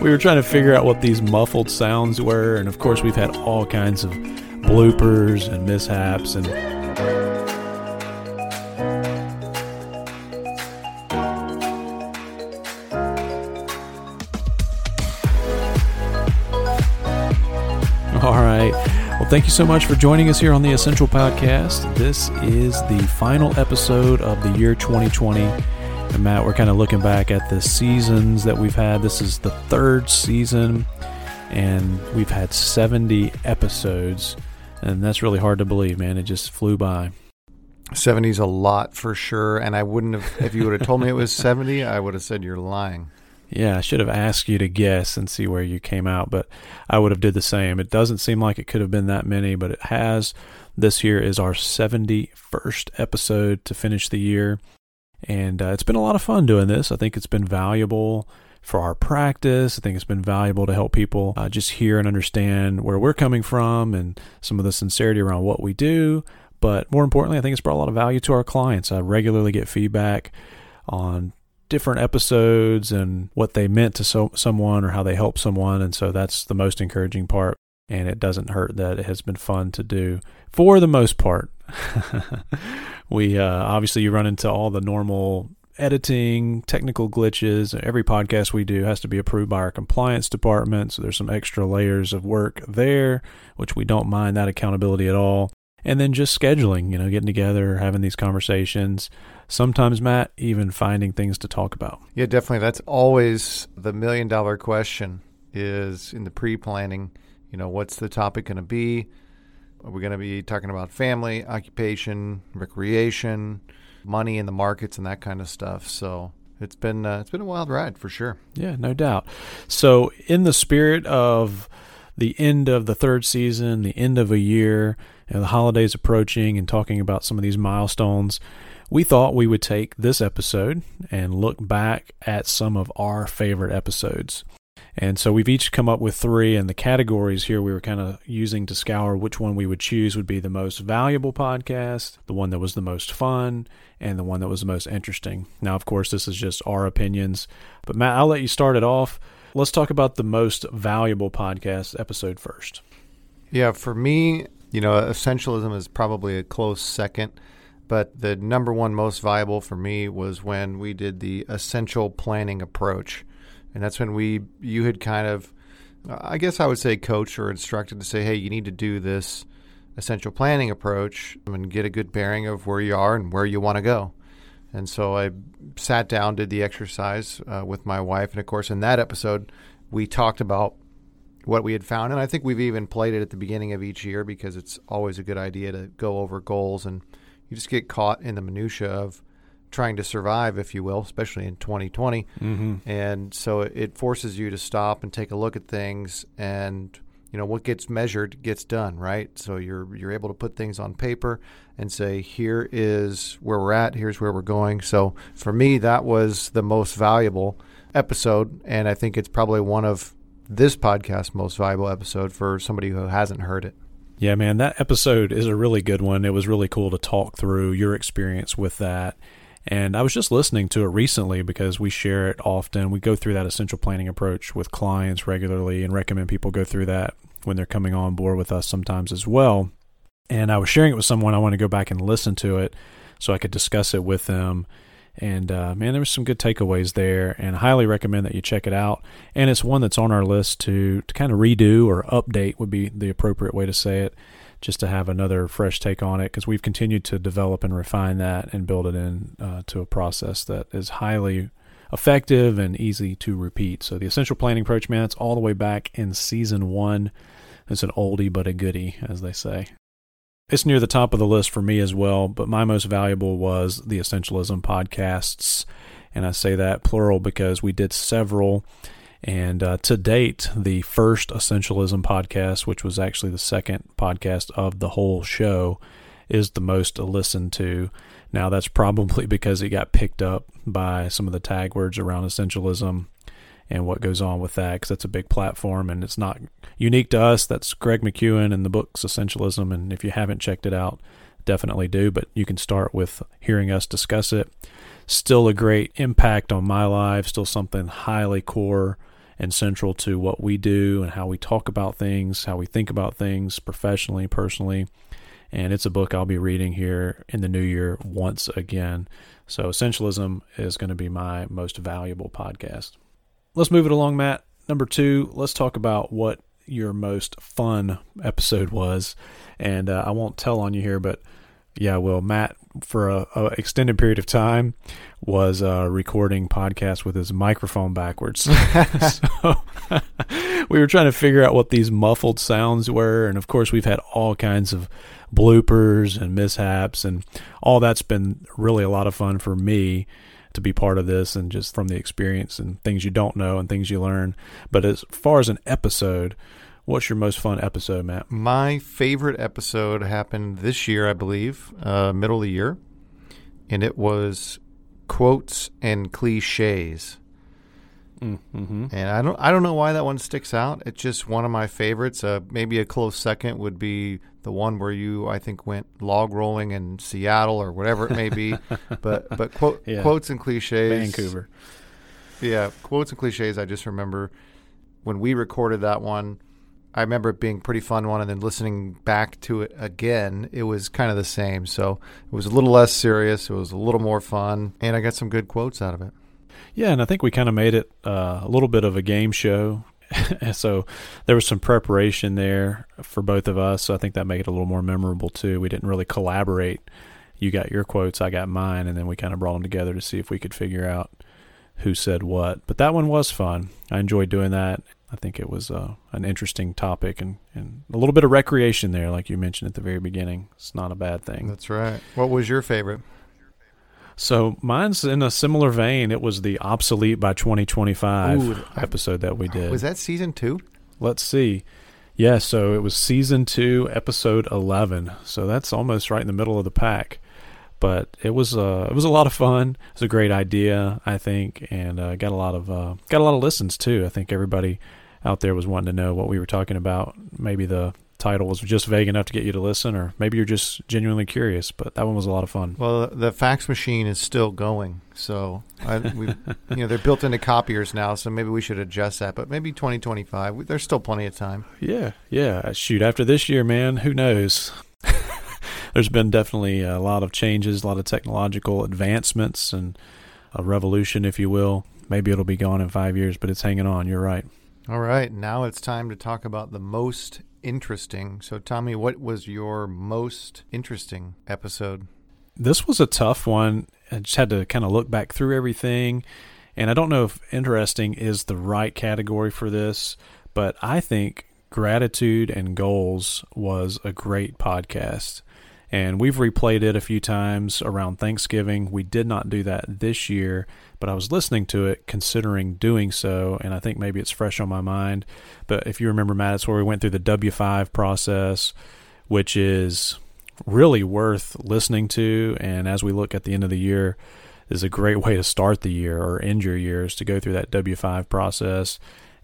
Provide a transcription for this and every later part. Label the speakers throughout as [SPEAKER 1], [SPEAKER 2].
[SPEAKER 1] we were trying to figure out what these muffled sounds were, and of course, we've had all kinds of bloopers and mishaps and. All right. Well, thank you so much for joining us here on the Essential Podcast. This is the final episode of the year 2020. And Matt, we're kind of looking back at the seasons that we've had. This is the third season, and we've had 70 episodes. And that's really hard to believe, man. It just flew by.
[SPEAKER 2] 70's a lot for sure. And I wouldn't have, if you would have told me it was 70, I would have said you're lying.
[SPEAKER 1] Yeah, I should have asked you to guess and see where you came out, but I would have did the same. It doesn't seem like it could have been that many, but it has. This year is our 71st episode to finish the year, and uh, it's been a lot of fun doing this. I think it's been valuable for our practice. I think it's been valuable to help people uh, just hear and understand where we're coming from and some of the sincerity around what we do. But more importantly, I think it's brought a lot of value to our clients. I regularly get feedback on different episodes and what they meant to so, someone or how they help someone. And so that's the most encouraging part. And it doesn't hurt that it has been fun to do for the most part. we uh, obviously you run into all the normal editing, technical glitches. Every podcast we do has to be approved by our compliance department. So there's some extra layers of work there, which we don't mind that accountability at all. And then just scheduling, you know, getting together, having these conversations. Sometimes, Matt, even finding things to talk about.
[SPEAKER 2] Yeah, definitely. That's always the million dollar question is in the pre planning, you know, what's the topic going to be? Are we going to be talking about family, occupation, recreation, money in the markets, and that kind of stuff? So it's been uh, it's been a wild ride for sure.
[SPEAKER 1] Yeah, no doubt. So in the spirit of the end of the third season, the end of a year, and the holidays approaching, and talking about some of these milestones, we thought we would take this episode and look back at some of our favorite episodes. And so we've each come up with three, and the categories here we were kind of using to scour which one we would choose would be the most valuable podcast, the one that was the most fun, and the one that was the most interesting. Now, of course, this is just our opinions, but Matt, I'll let you start it off. Let's talk about the most valuable podcast episode first.
[SPEAKER 2] Yeah, for me, you know, essentialism is probably a close second, but the number one most valuable for me was when we did the essential planning approach. And that's when we, you had kind of, I guess I would say, coached or instructed to say, hey, you need to do this essential planning approach and get a good bearing of where you are and where you want to go. And so I sat down, did the exercise uh, with my wife. And of course, in that episode, we talked about what we had found. And I think we've even played it at the beginning of each year because it's always a good idea to go over goals. And you just get caught in the minutia of trying to survive, if you will, especially in 2020.
[SPEAKER 1] Mm-hmm.
[SPEAKER 2] And so it forces you to stop and take a look at things and you know what gets measured gets done right? So you're you're able to put things on paper and say here is where we're at. Here's where we're going. So for me that was the most valuable episode and i think it's probably one of this podcast most valuable episode for somebody who hasn't heard it.
[SPEAKER 1] Yeah man that episode is a really good one. It was really cool to talk through your experience with that and I was just listening to it recently because we share it often. We go through that essential planning approach with clients regularly and recommend people go through that when they're coming on board with us sometimes as well. And I was sharing it with someone. I want to go back and listen to it so I could discuss it with them. And uh, man, there was some good takeaways there, and I highly recommend that you check it out. And it's one that's on our list to to kind of redo or update would be the appropriate way to say it just to have another fresh take on it because we've continued to develop and refine that and build it in uh, to a process that is highly effective and easy to repeat. So the essential planning approach, man, it's all the way back in season one. It's an oldie but a goodie, as they say. It's near the top of the list for me as well, but my most valuable was the Essentialism podcasts. And I say that plural because we did several and uh, to date, the first Essentialism podcast, which was actually the second podcast of the whole show, is the most listened to. Now, that's probably because it got picked up by some of the tag words around essentialism and what goes on with that, because that's a big platform and it's not unique to us. That's Greg McKeown and the book's Essentialism. And if you haven't checked it out, definitely do. But you can start with hearing us discuss it. Still a great impact on my life, still something highly core and central to what we do and how we talk about things, how we think about things professionally, personally. And it's a book I'll be reading here in the new year once again. So, Essentialism is going to be my most valuable podcast. Let's move it along, Matt. Number two, let's talk about what your most fun episode was. And uh, I won't tell on you here, but yeah, well, Matt, for a, a extended period of time, was uh, recording podcasts with his microphone backwards. so we were trying to figure out what these muffled sounds were, and of course, we've had all kinds of bloopers and mishaps, and all that's been really a lot of fun for me to be part of this and just from the experience and things you don't know and things you learn. But as far as an episode, what's your most fun episode, Matt?
[SPEAKER 2] My favorite episode happened this year, I believe, uh, middle of the year, and it was quotes and cliches.
[SPEAKER 1] Mm-hmm.
[SPEAKER 2] And I don't I don't know why that one sticks out. It's just one of my favorites. Uh, maybe a close second would be the one where you I think went log rolling in Seattle or whatever it may be. but but quote,
[SPEAKER 1] Yeah.
[SPEAKER 2] quotes and cliches.
[SPEAKER 1] Vancouver.
[SPEAKER 2] Yeah, quotes and cliches. I just remember when we recorded that one. I remember it being pretty fun one, and then listening back to it again, it was kind of the same. So it was a little less serious. It was a little more fun, and I got some good quotes out of it.
[SPEAKER 1] Yeah, and I think we kind of made it uh, a little bit of a game show. so there was some preparation there for both of us. So I think that made it a little more memorable too. We didn't really collaborate. You got your quotes, I got mine, and then we kind of brought them together to see if we could figure out who said what. But that one was fun. I enjoyed doing that. I think it was uh, an interesting topic and, and a little bit of recreation there, like you mentioned at the very beginning. It's not a bad thing.
[SPEAKER 2] That's right. What was your favorite?
[SPEAKER 1] So mine's in a similar vein. It was the obsolete by 2025
[SPEAKER 2] Ooh,
[SPEAKER 1] episode that we did.
[SPEAKER 2] Was that season two?
[SPEAKER 1] Let's see. Yeah, so it was season two, episode 11. So that's almost right in the middle of the pack. But it was uh, it was a lot of fun. It was a great idea, I think, and uh, got a lot of uh, got a lot of listens too. I think everybody out there was wanting to know what we were talking about. Maybe the title was just vague enough to get you to listen, or maybe you're just genuinely curious. But that one was a lot of fun.
[SPEAKER 2] Well, the fax machine is still going, so I, we, you know, they're built into copiers now. So maybe we should adjust that. But maybe 2025. There's still plenty of time.
[SPEAKER 1] Yeah, yeah. Shoot, after this year, man, who knows? There's been definitely a lot of changes, a lot of technological advancements, and a revolution, if you will. Maybe it'll be gone in five years, but it's hanging on. You're right.
[SPEAKER 2] All right, now it's time to talk about the most interesting. So, Tommy, what was your most interesting episode?
[SPEAKER 1] This was a tough one. I just had to kind of look back through everything. And I don't know if interesting is the right category for this, but I think Gratitude and Goals was a great podcast. And we've replayed it a few times around Thanksgiving. We did not do that this year, but I was listening to it, considering doing so, and I think maybe it's fresh on my mind. But if you remember, Matt, it's where we went through the W5 process, which is really worth listening to. And as we look at the end of the year, is a great way to start the year or end your years to go through that W5 process.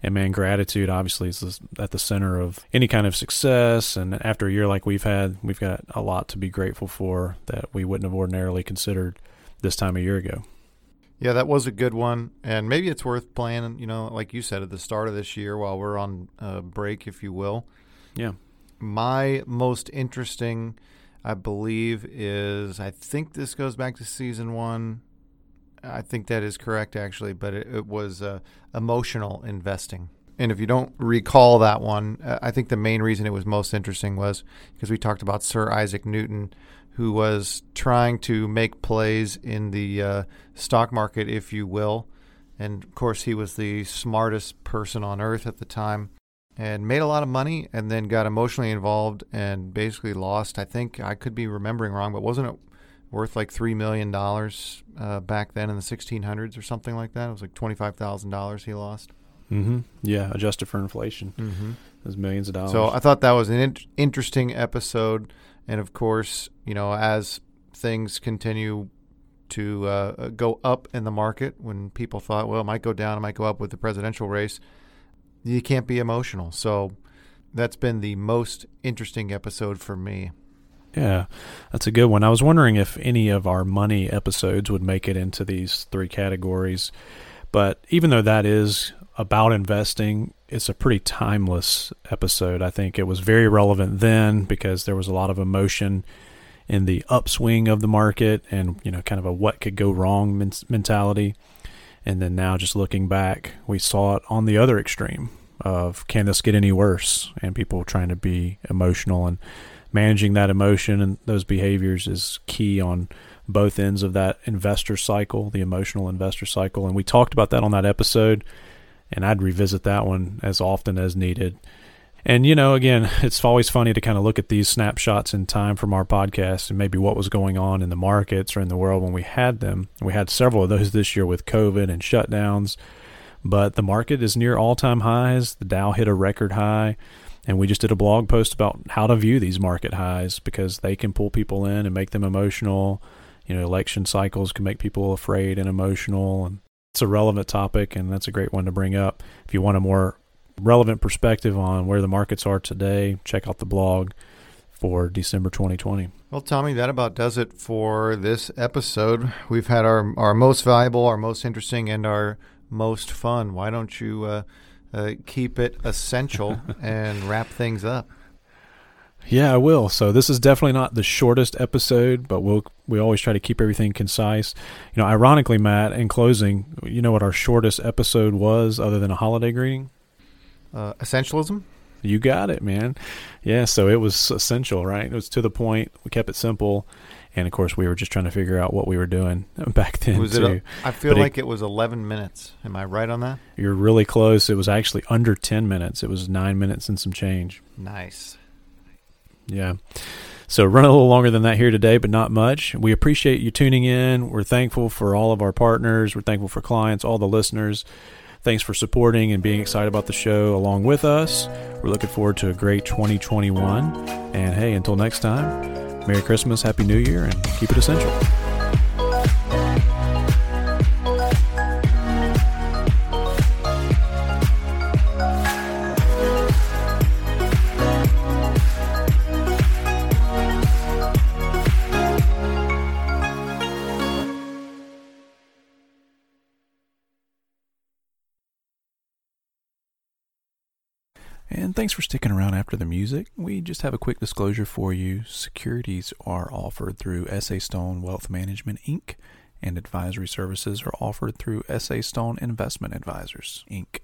[SPEAKER 1] And man, gratitude obviously is at the center of any kind of success. And after a year like we've had, we've got a lot to be grateful for that we wouldn't have ordinarily considered this time a year ago.
[SPEAKER 2] Yeah, that was a good one, and maybe it's worth playing. You know, like you said at the start of this year, while we're on uh, break, if you will.
[SPEAKER 1] Yeah.
[SPEAKER 2] My most interesting, I believe, is I think this goes back to season one. I think that is correct, actually, but it, it was uh, emotional investing. And if you don't recall that one, uh, I think the main reason it was most interesting was because we talked about Sir Isaac Newton, who was trying to make plays in the uh, stock market, if you will. And of course, he was the smartest person on earth at the time and made a lot of money and then got emotionally involved and basically lost. I think I could be remembering wrong, but wasn't it worth like $3 million uh, back then in the 1600s or something like that? It was like $25,000 he lost.
[SPEAKER 1] Mm-hmm. Yeah. Adjusted for inflation,
[SPEAKER 2] Mm-hmm.
[SPEAKER 1] it was millions of dollars.
[SPEAKER 2] So I thought that was an in- interesting episode. And of course, you know, as things continue to uh, go up in the market, when people thought, well, it might go down, it might go up with the presidential race, you can't be emotional. So that's been the most interesting episode for me.
[SPEAKER 1] Yeah, that's a good one. I was wondering if any of our money episodes would make it into these three categories, But even though that is about investing, it's a pretty timeless episode. I think it was very relevant then because there was a lot of emotion in the upswing of the market and, you know, kind of a what could go wrong men- mentality. And then now just looking back, we saw it on the other extreme of can this get any worse and people trying to be emotional and managing that emotion and those behaviors is key on both ends of that investor cycle, the emotional investor cycle. And we talked about that on that episode and I'd revisit that one as often as needed. And you know, again, it's always funny to kind of look at these snapshots in time from our podcast and maybe what was going on in the markets or in the world when we had them. We had several of those this year with COVID and shutdowns, but the market is near all-time highs. The Dow hit a record high, and we just did a blog post about how to view these market highs because they can pull people in and make them emotional. You know, election cycles can make people afraid and emotional and it's a relevant topic, and that's a great one to bring up. If you want a more relevant perspective on where the markets are today, check out the blog for December 2020.
[SPEAKER 2] Well, Tommy, that about does it for this episode. We've had our, our most valuable, our most interesting, and our most fun. Why don't you uh, uh, keep it essential and wrap things up?
[SPEAKER 1] Yeah, I will. So this is definitely not the shortest episode, but we'll we always try to keep everything concise. You know, ironically, Matt, in closing, you know what our shortest episode was other than a holiday greeting?
[SPEAKER 2] Uh, essentialism.
[SPEAKER 1] You got it, man. Yeah, so it was essential, right? It was to the point. We kept it simple, and of course, we were just trying to figure out what we were doing back then
[SPEAKER 2] was
[SPEAKER 1] too.
[SPEAKER 2] It a, I feel but like it, it was 11 minutes. Am I right on that?
[SPEAKER 1] You're really close. It was actually under 10 minutes. It was nine minutes and some change.
[SPEAKER 2] Nice.
[SPEAKER 1] Yeah. So run a little longer than that here today, but not much. We appreciate you tuning in. We're thankful for all of our partners. We're thankful for clients, all the listeners. Thanks for supporting and being excited about the show along with us. We're looking forward to a great 2021. And hey, until next time, Merry Christmas, Happy New Year, and keep it essential. And thanks for sticking around after the music. We just have a quick disclosure for you. Securities are offered through SA Stone Wealth Management, Inc., and advisory services are offered through SA Stone Investment Advisors, Inc.